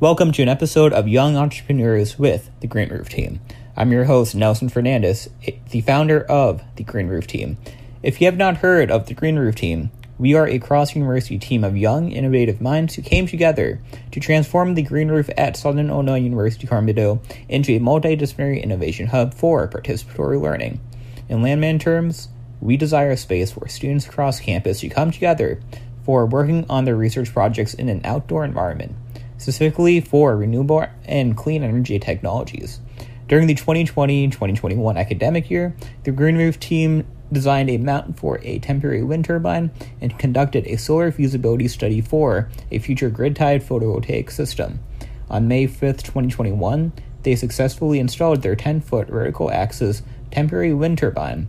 Welcome to an episode of Young Entrepreneurs with the Green Roof Team. I'm your host, Nelson Fernandez, the founder of the Green Roof Team. If you have not heard of the Green Roof Team, we are a cross university team of young, innovative minds who came together to transform the green roof at Southern Illinois University Carbondale into a multidisciplinary innovation hub for participatory learning. In landman terms, we desire a space where students across campus to come together for working on their research projects in an outdoor environment, specifically for renewable and clean energy technologies. During the 2020 2021 academic year, the Green Roof team designed a mount for a temporary wind turbine and conducted a solar feasibility study for a future grid tied photovoltaic system. On May 5, 2021, they successfully installed their 10 foot vertical axis temporary wind turbine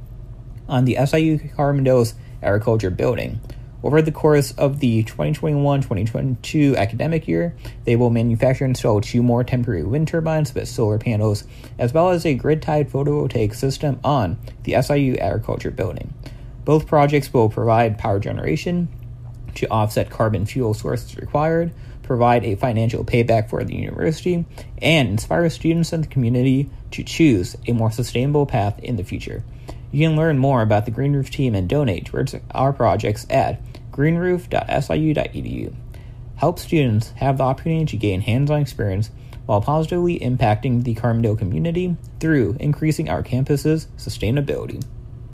on the SIU Carbondale's agriculture building. Over the course of the 2021 2022 academic year, they will manufacture and install two more temporary wind turbines with solar panels, as well as a grid tied photovoltaic system on the SIU agriculture building. Both projects will provide power generation to offset carbon fuel sources required, provide a financial payback for the university, and inspire students and the community to choose a more sustainable path in the future. You can learn more about the Green Roof team and donate towards our projects at greenroof.siu.edu. Help students have the opportunity to gain hands on experience while positively impacting the Carbondale community through increasing our campus's sustainability.